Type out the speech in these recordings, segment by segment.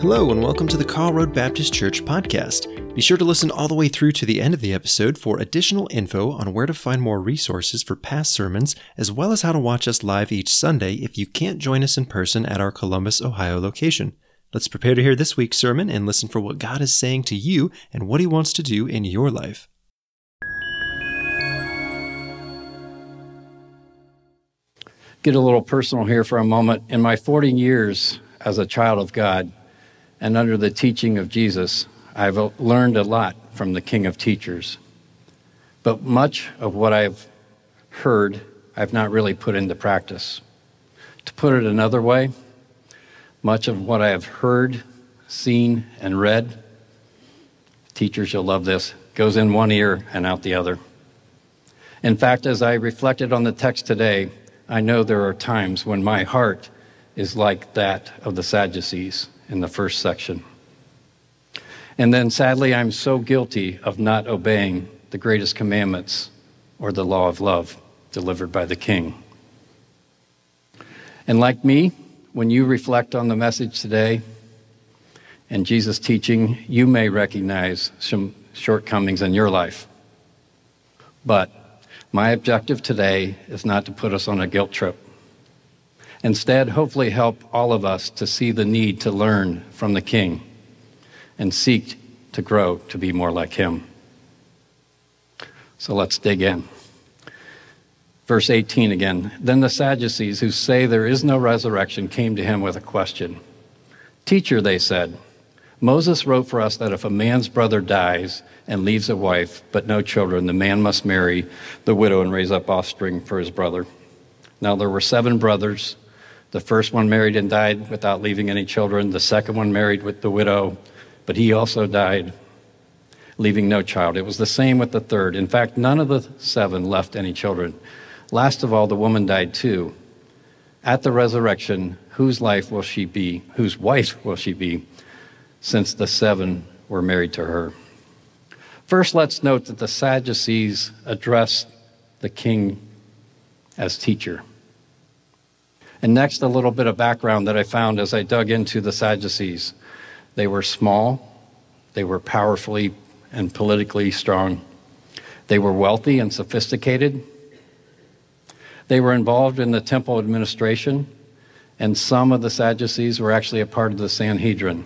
Hello, and welcome to the Karl Road Baptist Church podcast. Be sure to listen all the way through to the end of the episode for additional info on where to find more resources for past sermons, as well as how to watch us live each Sunday if you can't join us in person at our Columbus, Ohio location. Let's prepare to hear this week's sermon and listen for what God is saying to you and what He wants to do in your life. Get a little personal here for a moment. In my 40 years as a child of God, and under the teaching of Jesus, I've learned a lot from the King of Teachers. But much of what I've heard, I've not really put into practice. To put it another way, much of what I have heard, seen, and read, teachers, you'll love this, goes in one ear and out the other. In fact, as I reflected on the text today, I know there are times when my heart is like that of the Sadducees in the first section. And then sadly, I'm so guilty of not obeying the greatest commandments or the law of love delivered by the King. And like me, when you reflect on the message today and Jesus' teaching, you may recognize some shortcomings in your life. But my objective today is not to put us on a guilt trip. Instead, hopefully, help all of us to see the need to learn from the King and seek to grow to be more like Him. So let's dig in. Verse 18 again. Then the Sadducees, who say there is no resurrection, came to him with a question. Teacher, they said, Moses wrote for us that if a man's brother dies and leaves a wife but no children, the man must marry the widow and raise up offspring for his brother. Now there were seven brothers. The first one married and died without leaving any children. The second one married with the widow, but he also died, leaving no child. It was the same with the third. In fact, none of the seven left any children. Last of all, the woman died too. At the resurrection, whose life will she be? Whose wife will she be? Since the seven were married to her. First, let's note that the Sadducees addressed the king as teacher. And next, a little bit of background that I found as I dug into the Sadducees. They were small, they were powerfully and politically strong, they were wealthy and sophisticated, they were involved in the temple administration, and some of the Sadducees were actually a part of the Sanhedrin.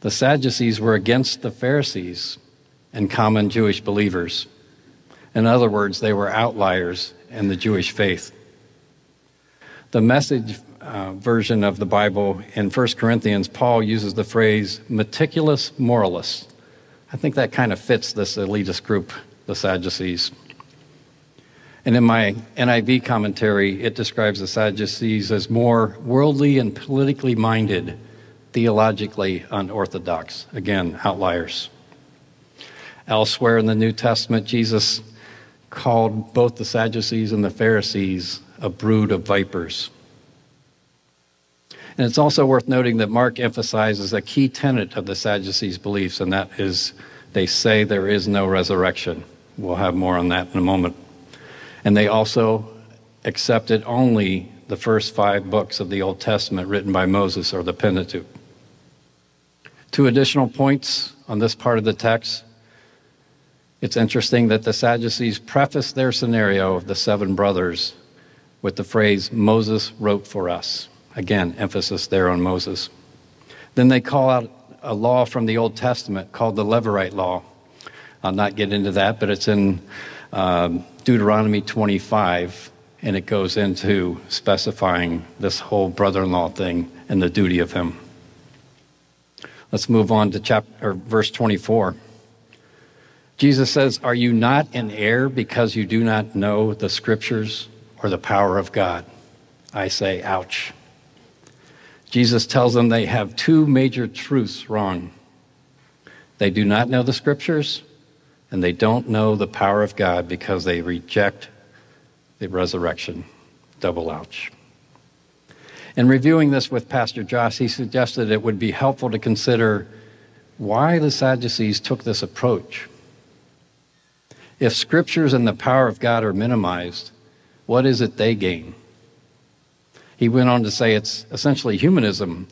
The Sadducees were against the Pharisees and common Jewish believers. In other words, they were outliers in the Jewish faith. The message uh, version of the Bible in 1 Corinthians, Paul uses the phrase meticulous moralists. I think that kind of fits this elitist group, the Sadducees. And in my NIV commentary, it describes the Sadducees as more worldly and politically minded, theologically unorthodox. Again, outliers. Elsewhere in the New Testament, Jesus called both the Sadducees and the Pharisees a brood of vipers. And it's also worth noting that Mark emphasizes a key tenet of the Sadducees' beliefs, and that is they say there is no resurrection. We'll have more on that in a moment. And they also accepted only the first five books of the Old Testament written by Moses or the Pentateuch. Two additional points on this part of the text. It's interesting that the Sadducees preface their scenario of the seven brothers with the phrase, Moses wrote for us. Again, emphasis there on Moses. Then they call out a law from the Old Testament called the Levirate Law. I'll not get into that, but it's in um, Deuteronomy 25, and it goes into specifying this whole brother in law thing and the duty of him. Let's move on to chapter, verse 24. Jesus says, Are you not in error because you do not know the scriptures or the power of God. I say, ouch. Jesus tells them they have two major truths wrong. They do not know the scriptures, and they don't know the power of God because they reject the resurrection. Double ouch. In reviewing this with Pastor Josh, he suggested it would be helpful to consider why the Sadducees took this approach. If scriptures and the power of God are minimized, what is it they gain? He went on to say it's essentially humanism.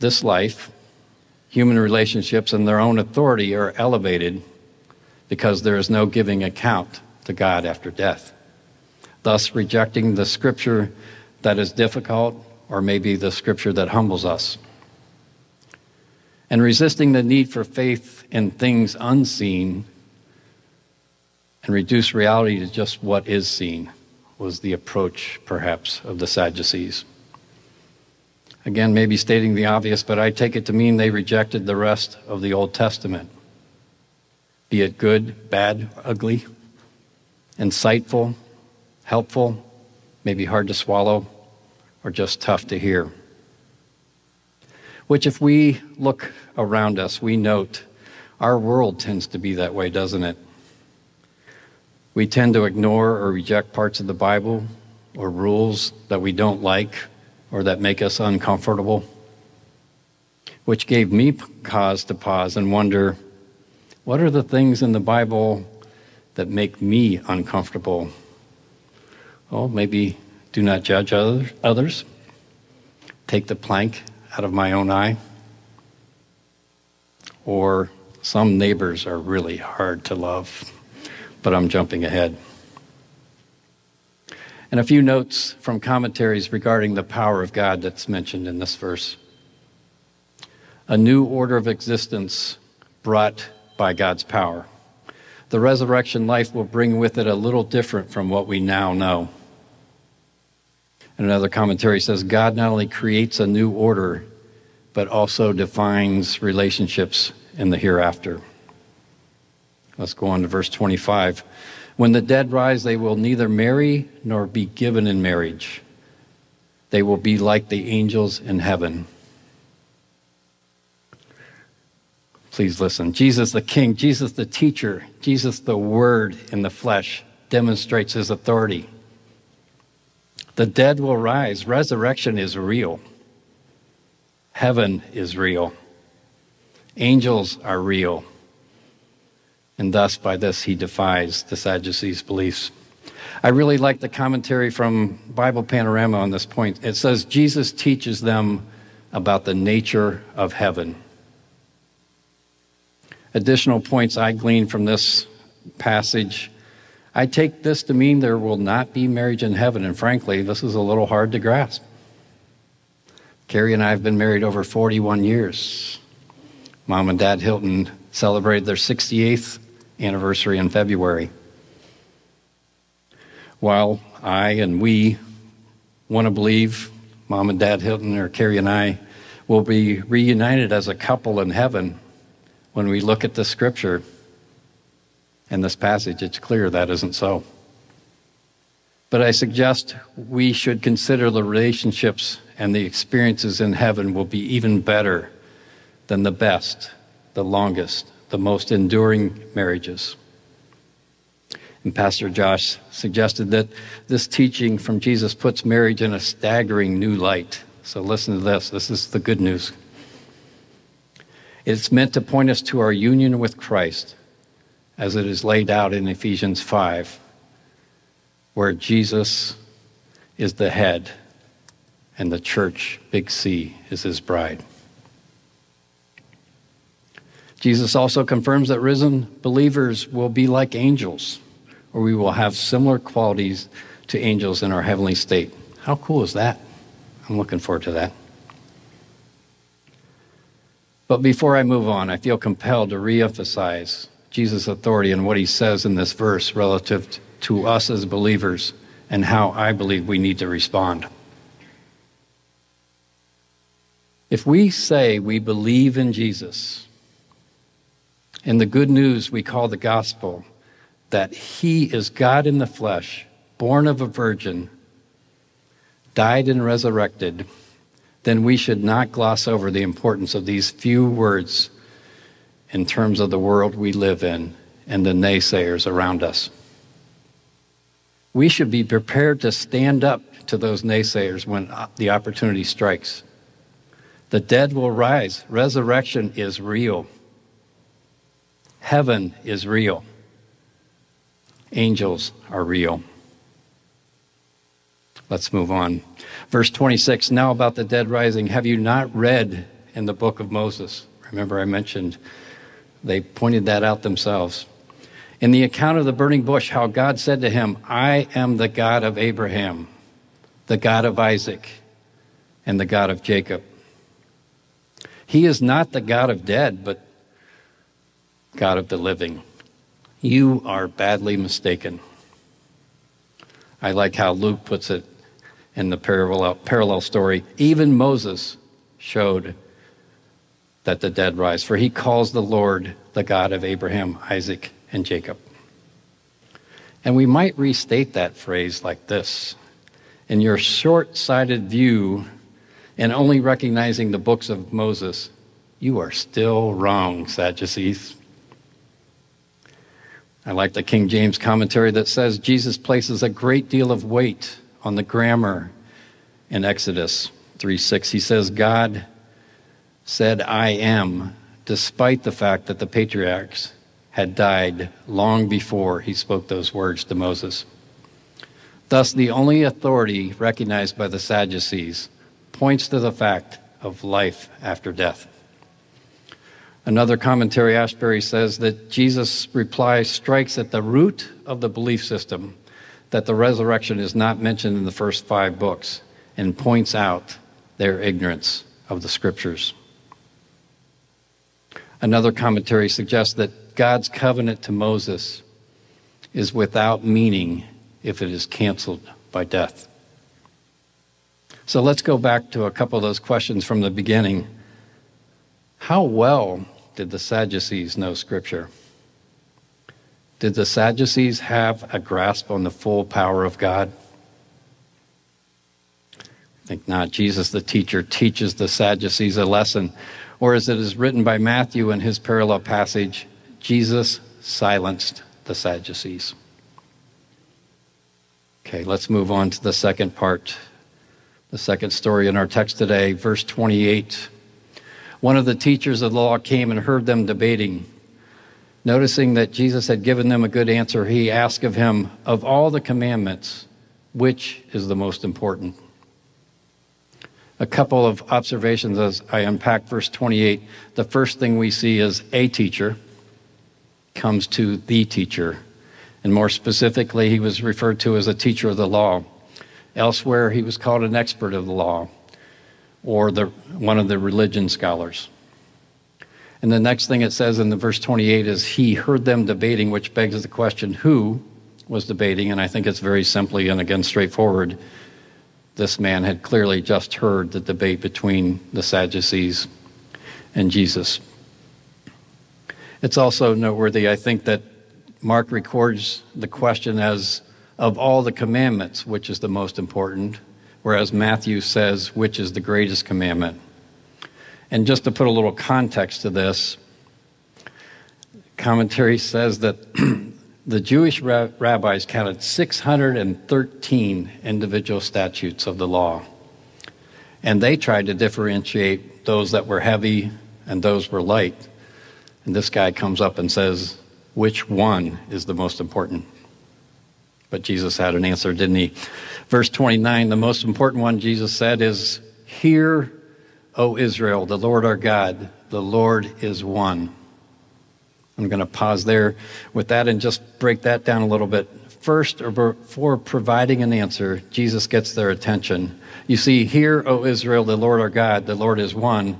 this life, human relationships, and their own authority are elevated because there is no giving account to God after death, thus rejecting the scripture that is difficult or maybe the scripture that humbles us. And resisting the need for faith in things unseen and reduce reality to just what is seen was the approach, perhaps, of the Sadducees. Again, maybe stating the obvious, but I take it to mean they rejected the rest of the Old Testament, be it good, bad, ugly, insightful, helpful, maybe hard to swallow, or just tough to hear. Which, if we look around us, we note our world tends to be that way, doesn't it? We tend to ignore or reject parts of the Bible or rules that we don't like or that make us uncomfortable, which gave me cause to pause and wonder what are the things in the Bible that make me uncomfortable? Well, maybe do not judge others, take the plank out of my own eye, or some neighbors are really hard to love but I'm jumping ahead. And a few notes from commentaries regarding the power of God that's mentioned in this verse. A new order of existence brought by God's power. The resurrection life will bring with it a little different from what we now know. And another commentary says God not only creates a new order, but also defines relationships in the hereafter. Let's go on to verse 25. When the dead rise, they will neither marry nor be given in marriage. They will be like the angels in heaven. Please listen. Jesus the King, Jesus the teacher, Jesus the Word in the flesh demonstrates his authority. The dead will rise. Resurrection is real. Heaven is real. Angels are real and thus by this he defies the Sadducees' beliefs. I really like the commentary from Bible Panorama on this point. It says Jesus teaches them about the nature of heaven. Additional points I glean from this passage. I take this to mean there will not be marriage in heaven, and frankly, this is a little hard to grasp. Carrie and I have been married over 41 years. Mom and Dad Hilton celebrated their 68th anniversary in February. While I and we want to believe Mom and Dad Hilton or Carrie and I will be reunited as a couple in heaven when we look at the scripture and this passage, it's clear that isn't so. But I suggest we should consider the relationships and the experiences in heaven will be even better than the best, the longest, the most enduring marriages. And Pastor Josh suggested that this teaching from Jesus puts marriage in a staggering new light. So listen to this. This is the good news. It's meant to point us to our union with Christ as it is laid out in Ephesians 5, where Jesus is the head and the church, big C, is his bride. Jesus also confirms that risen believers will be like angels, or we will have similar qualities to angels in our heavenly state. How cool is that? I'm looking forward to that. But before I move on, I feel compelled to reemphasize Jesus' authority and what he says in this verse relative to us as believers and how I believe we need to respond. If we say we believe in Jesus, and the good news we call the gospel that he is God in the flesh, born of a virgin, died and resurrected, then we should not gloss over the importance of these few words in terms of the world we live in and the naysayers around us. We should be prepared to stand up to those naysayers when uh, the opportunity strikes. The dead will rise. Resurrection is real. Heaven is real. Angels are real. Let's move on. Verse 26 Now about the dead rising, have you not read in the book of Moses. Remember, I mentioned they pointed that out themselves. In the account of the burning bush, how God said to him, I am the God of Abraham, the God of Isaac, and the God of Jacob. He is not the God of dead, but God of the living. You are badly mistaken. I like how Luke puts it in the parallel, parallel story. Even Moses showed that the dead rise, for he calls the Lord the God of Abraham, Isaac, and Jacob. And we might restate that phrase like this In your short sighted view and only recognizing the books of Moses, you are still wrong, Sadducees. I like the King James commentary that says Jesus places a great deal of weight on the grammar in Exodus 3 6. He says, God said, I am, despite the fact that the patriarchs had died long before he spoke those words to Moses. Thus, the only authority recognized by the Sadducees points to the fact of life after death. Another commentary, Asbury, says that Jesus' reply strikes at the root of the belief system that the resurrection is not mentioned in the first five books and points out their ignorance of the scriptures. Another commentary suggests that God's covenant to Moses is without meaning if it is canceled by death. So let's go back to a couple of those questions from the beginning. How well did the Sadducees know Scripture? Did the Sadducees have a grasp on the full power of God? I think not. Jesus, the teacher, teaches the Sadducees a lesson or as it is written by Matthew in his parallel passage, Jesus silenced the Sadducees. Okay, let's move on to the second part, the second story in our text today, verse 28. One of the teachers of the law came and heard them debating. Noticing that Jesus had given them a good answer, he asked of him, Of all the commandments, which is the most important? a couple of observations as I unpack verse 28. The first thing we see is a teacher comes to the teacher. And more specifically, he was referred to as a teacher of the law. Elsewhere, he was called an expert of the law or the, one of the religion scholars. And the next thing it says in the verse 28 is he heard them debating, which begs the question who was debating? And I think it's very simply and again straightforward this man had clearly just heard the debate between the Sadducees and Jesus. It's also noteworthy, I think, that Mark records the question as of all the commandments, which is the most important, whereas Matthew says, which is the greatest commandment. And just to put a little context to this, commentary says that the Jewish rabbis counted 613 individual statutes of the law. And they tried to differentiate those that were heavy and those were light. And this guy comes up and says, which one is the most important? But Jesus had an answer, didn't he? Verse 29, the most important one Jesus said is, Hear, O Israel, the Lord our God, the Lord is one. I'm going to pause there with that and just break that down a little bit. First, or before providing an answer, Jesus gets their attention. You see, Hear, O Israel, the Lord our God, the Lord is one,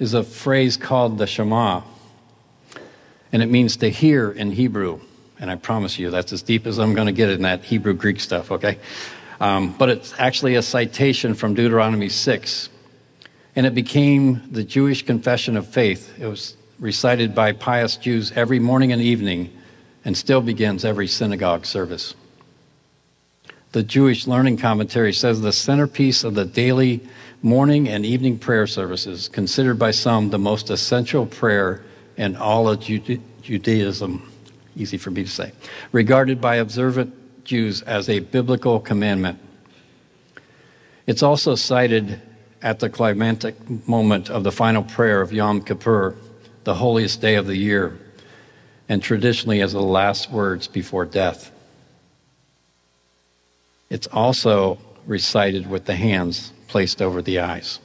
is a phrase called the Shema. And it means to hear in Hebrew. And I promise you, that's as deep as I'm going to get in that Hebrew Greek stuff, okay? Um, but it's actually a citation from Deuteronomy 6. And it became the Jewish confession of faith. It was recited by pious Jews every morning and evening and still begins every synagogue service. The Jewish Learning Commentary says the centerpiece of the daily morning and evening prayer services, considered by some the most essential prayer in all of Judaism, easy for me to say, regarded by observant Jews as a biblical commandment. It's also cited at the climactic moment of the final prayer of Yom Kippur the holiest day of the year, and traditionally as the last words before death. It's also recited with the hands placed over the eyes.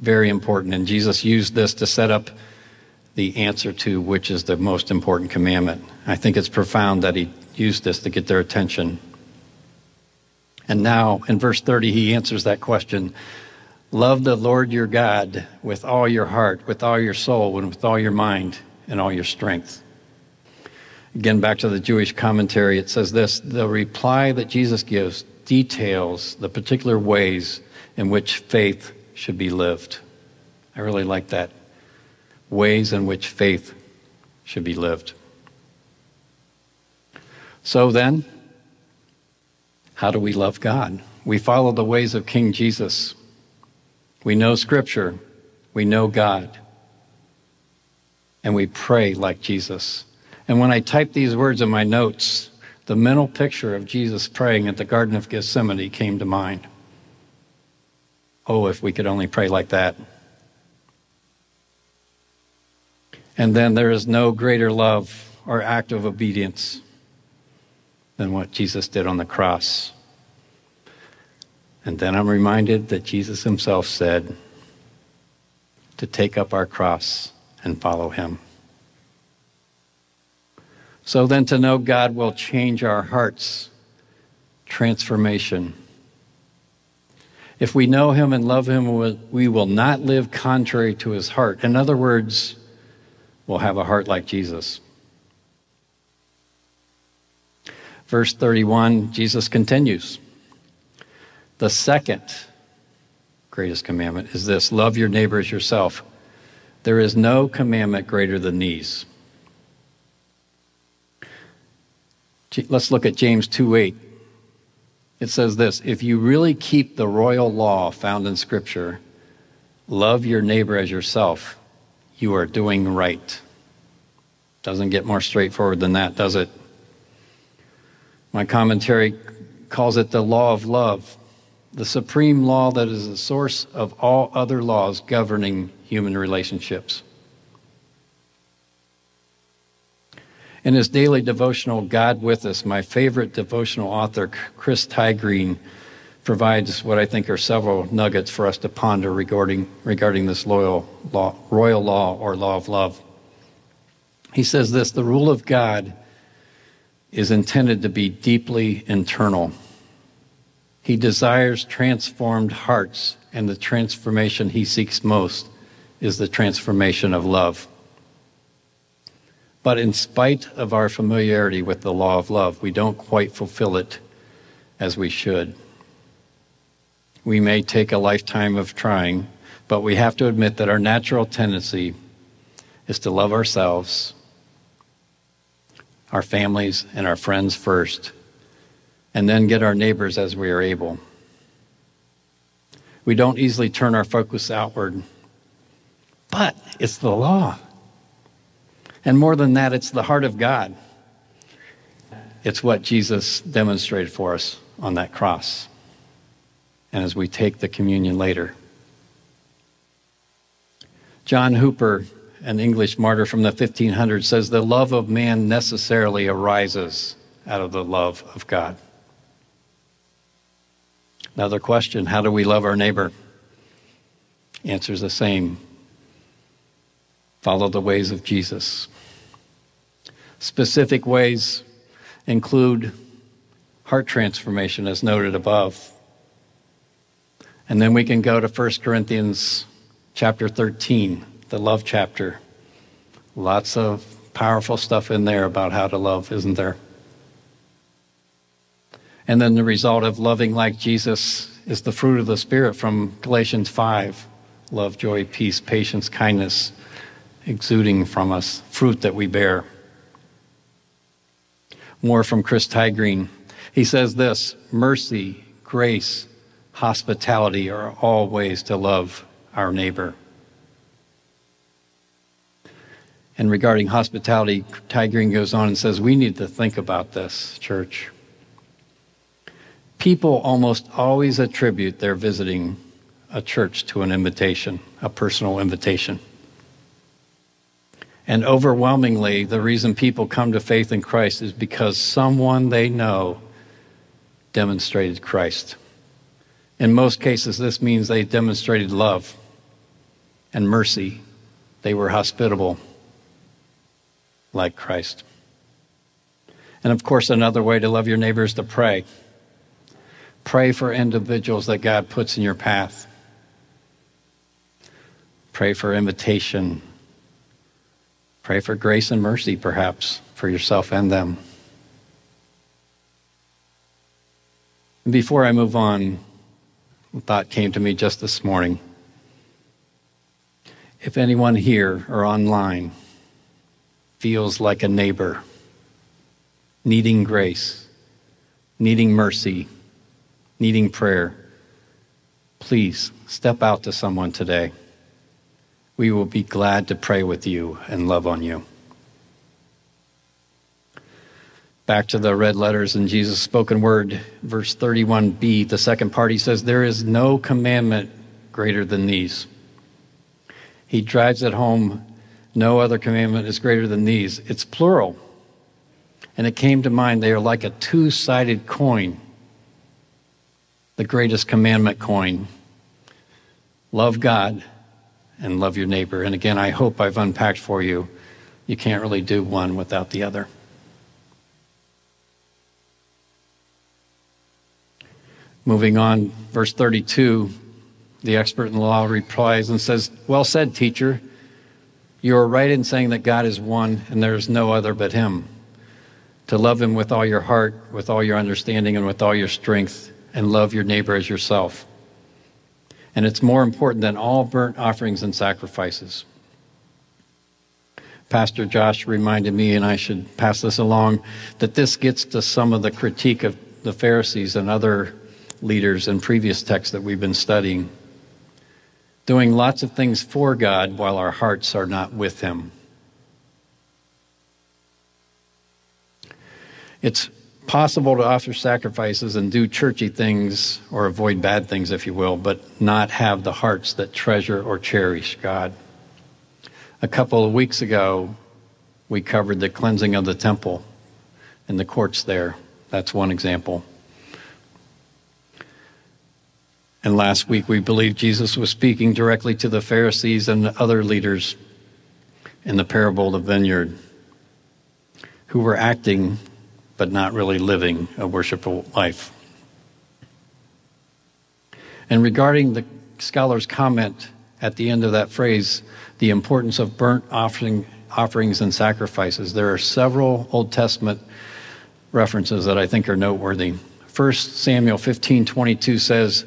very important. And Jesus used this to set up the answer to which is the most important commandment. I think it's profound that he used this to get their attention. And now, in verse 30, he answers that question Love the Lord your God with all your heart, with all your soul, and with all your mind, and all your strength. Again, back to the Jewish commentary, it says this the reply that Jesus gives details the particular ways in which faith should be lived. I really like that. Ways in which faith should be lived. So then, how do we love God? We follow the ways of King Jesus. We know Scripture. We know God. And we pray like Jesus. And when I typed these words in my notes, the mental picture of Jesus praying at the Garden of Gethsemane came to mind. Oh, if we could only pray like that. And then there is no greater love or act of obedience than what Jesus did on the cross. And then I'm reminded that Jesus himself said to take up our cross and follow him. So then to know God will change our hearts, transformation. If we know him and love him, we will not live contrary to his heart. In other words, we'll have a heart like Jesus. Verse 31, Jesus continues. The second greatest commandment is this love your neighbor as yourself. There is no commandment greater than these. Let's look at James 2 8. It says this If you really keep the royal law found in Scripture, love your neighbor as yourself, you are doing right. Doesn't get more straightforward than that, does it? My commentary calls it the law of love, the supreme law that is the source of all other laws governing human relationships. In his daily devotional, God with Us, my favorite devotional author, Chris Tiegreen, provides what I think are several nuggets for us to ponder regarding, regarding this loyal law, royal law or law of love. He says this the rule of God is intended to be deeply internal. He desires transformed hearts, and the transformation he seeks most is the transformation of love. But in spite of our familiarity with the law of love, we don't quite fulfill it as we should. We may take a lifetime of trying, but we have to admit that our natural tendency is to love ourselves our families, and our friends first, and then get our neighbors as we are able. We don't easily turn our focus outward, but it's the law. And more than that, it's the heart of God. It's what Jesus demonstrated for us on that cross. And as we take the communion later, John Hooper an English martyr from the 1500s, says, The love of man necessarily arises out of the love of God. Another question How do we love our neighbor? Answer's the same follow the ways of Jesus. Specific ways include heart transformation, as noted above. And then we can go to 1 Corinthians chapter 13 the love chapter. Lots of powerful stuff in there about how to love, isn't there? And then the result of loving like Jesus is the fruit of the Spirit from Galatians 5 love, joy, peace, patience, kindness, exuding from us, fruit that we bear. More from Chris Tiegreen. He says this mercy, grace, hospitality are all ways to love our neighbor. And regarding hospitality, Tiegreen goes on and says, We need to think about this, church. People almost always attribute their visiting a church to an invitation, a personal invitation. And overwhelmingly, the reason people come to faith in Christ is because someone they know demonstrated Christ. In most cases, this means they demonstrated love. and mercy. They were hospitable, like Christ. And of course, another way to love your neighbor is to pray. Pray for individuals that God puts in your path. Pray for invitation. Pray for grace and mercy, perhaps, for yourself and them. And before I move on, thought came to me just this morning. If anyone here or online feels like a neighbor, needing grace, needing mercy, needing prayer, please step out to someone today. We will be glad to pray with you and love on you. Back to the red letters in Jesus' spoken word, verse 31b, the second part, he says, There is no commandment greater than these. He drives it home, no other commandment is greater than these. It's plural. And it came to mind they are like a two sided coin, the greatest commandment coin. Love God and love your neighbor. And again, I hope I've unpacked for you. You can't really do one without the other. Moving on, verse 32, the expert in the law replies and says, Well said, teacher. You are right in saying that God is one and there is no other but Him. To love Him with all your heart, with all your understanding, and with all your strength, and love your neighbor as yourself. And it's more important than all burnt offerings and sacrifices. Pastor Josh reminded me, and I should pass this along, that this gets to some of the critique of the Pharisees and other leaders in previous texts that we've been studying. Doing lots of things for God while our hearts are not with Him. It's possible to offer sacrifices and do churchy things or avoid bad things, if you will, but not have the hearts that treasure or cherish God. A couple of weeks ago, we covered the cleansing of the temple and the courts there. That's one example. And last week, we believe Jesus was speaking directly to the Pharisees and the other leaders in the parable of the vineyard who were acting but not really living a worshipful life. And regarding the scholar's comment at the end of that phrase, the importance of burnt offering, offerings and sacrifices, there are several Old Testament references that I think are noteworthy. 1 Samuel 15 22 says,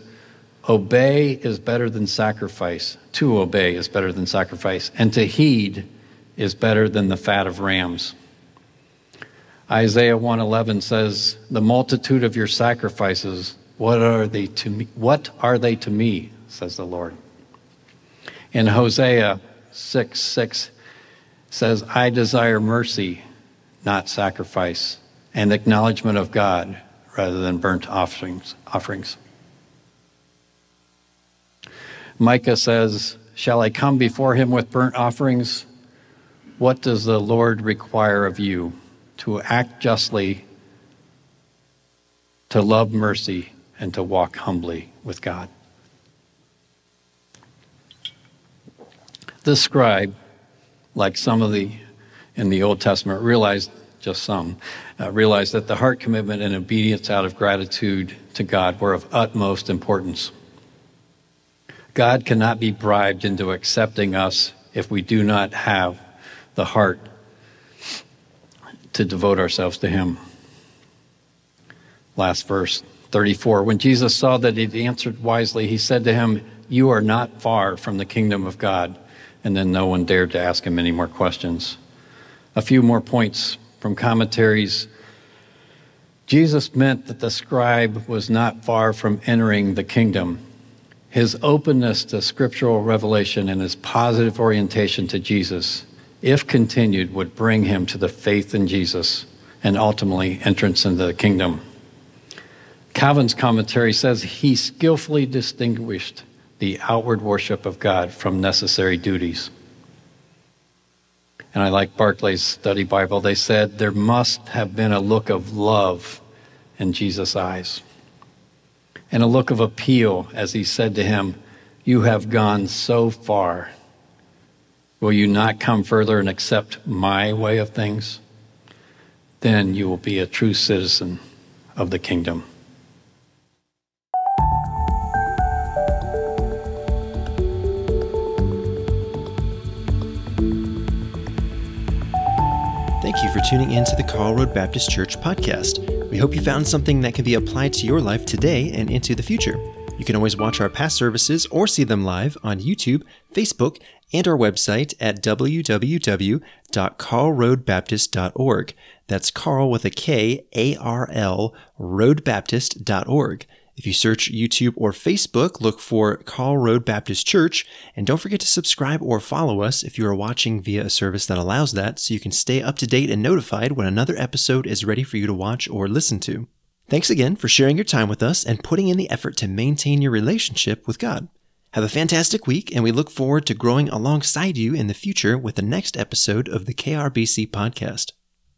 Obey is better than sacrifice. To obey is better than sacrifice. And to heed is better than the fat of rams. Isaiah 111 says, "The multitude of your sacrifices, what are they to me? What are they to me?" says the Lord. In Hosea 6 6 says, I desire mercy, not sacrifice, and acknowledgement of God rather than burnt offerings. offerings. Micah says, Shall I come before him with burnt offerings? What does the Lord require of you? To act justly, to love mercy, and to walk humbly with God. The scribe, like some of the in the Old Testament, realized, just some, uh, realized that the heart commitment and obedience out of gratitude to God were of utmost importance. God cannot be bribed into accepting us if we do not have the heart to devote ourselves to Him. Last verse 34. When Jesus saw that he answered wisely, he said to him, You are not far from the kingdom of God. And then no one dared to ask him any more questions. A few more points from commentaries. Jesus meant that the scribe was not far from entering the kingdom. His openness to scriptural revelation and his positive orientation to Jesus, if continued, would bring him to the faith in Jesus and ultimately entrance into the kingdom. Calvin's commentary says he skillfully distinguished the outward worship of God from necessary duties. And I like Barclay's study Bible. They said there must have been a look of love in Jesus' eyes and a look of appeal as he said to him, You have gone so far Will you not come further and accept my way of things? Then you will be a true citizen of the kingdom. Thank you for tuning in to the Karl Road Baptist Church podcast. We hope you found something that can be applied to your life today and into the future. You can always watch our past services or see them live on YouTube, Facebook, and our website at www.karlroadbaptist.org. That's Karl with a K, A R L, roadbaptist.org. If you search YouTube or Facebook, look for Karl Road Baptist Church, and don't forget to subscribe or follow us if you are watching via a service that allows that so you can stay up to date and notified when another episode is ready for you to watch or listen to. Thanks again for sharing your time with us and putting in the effort to maintain your relationship with God. Have a fantastic week, and we look forward to growing alongside you in the future with the next episode of the KRBC podcast.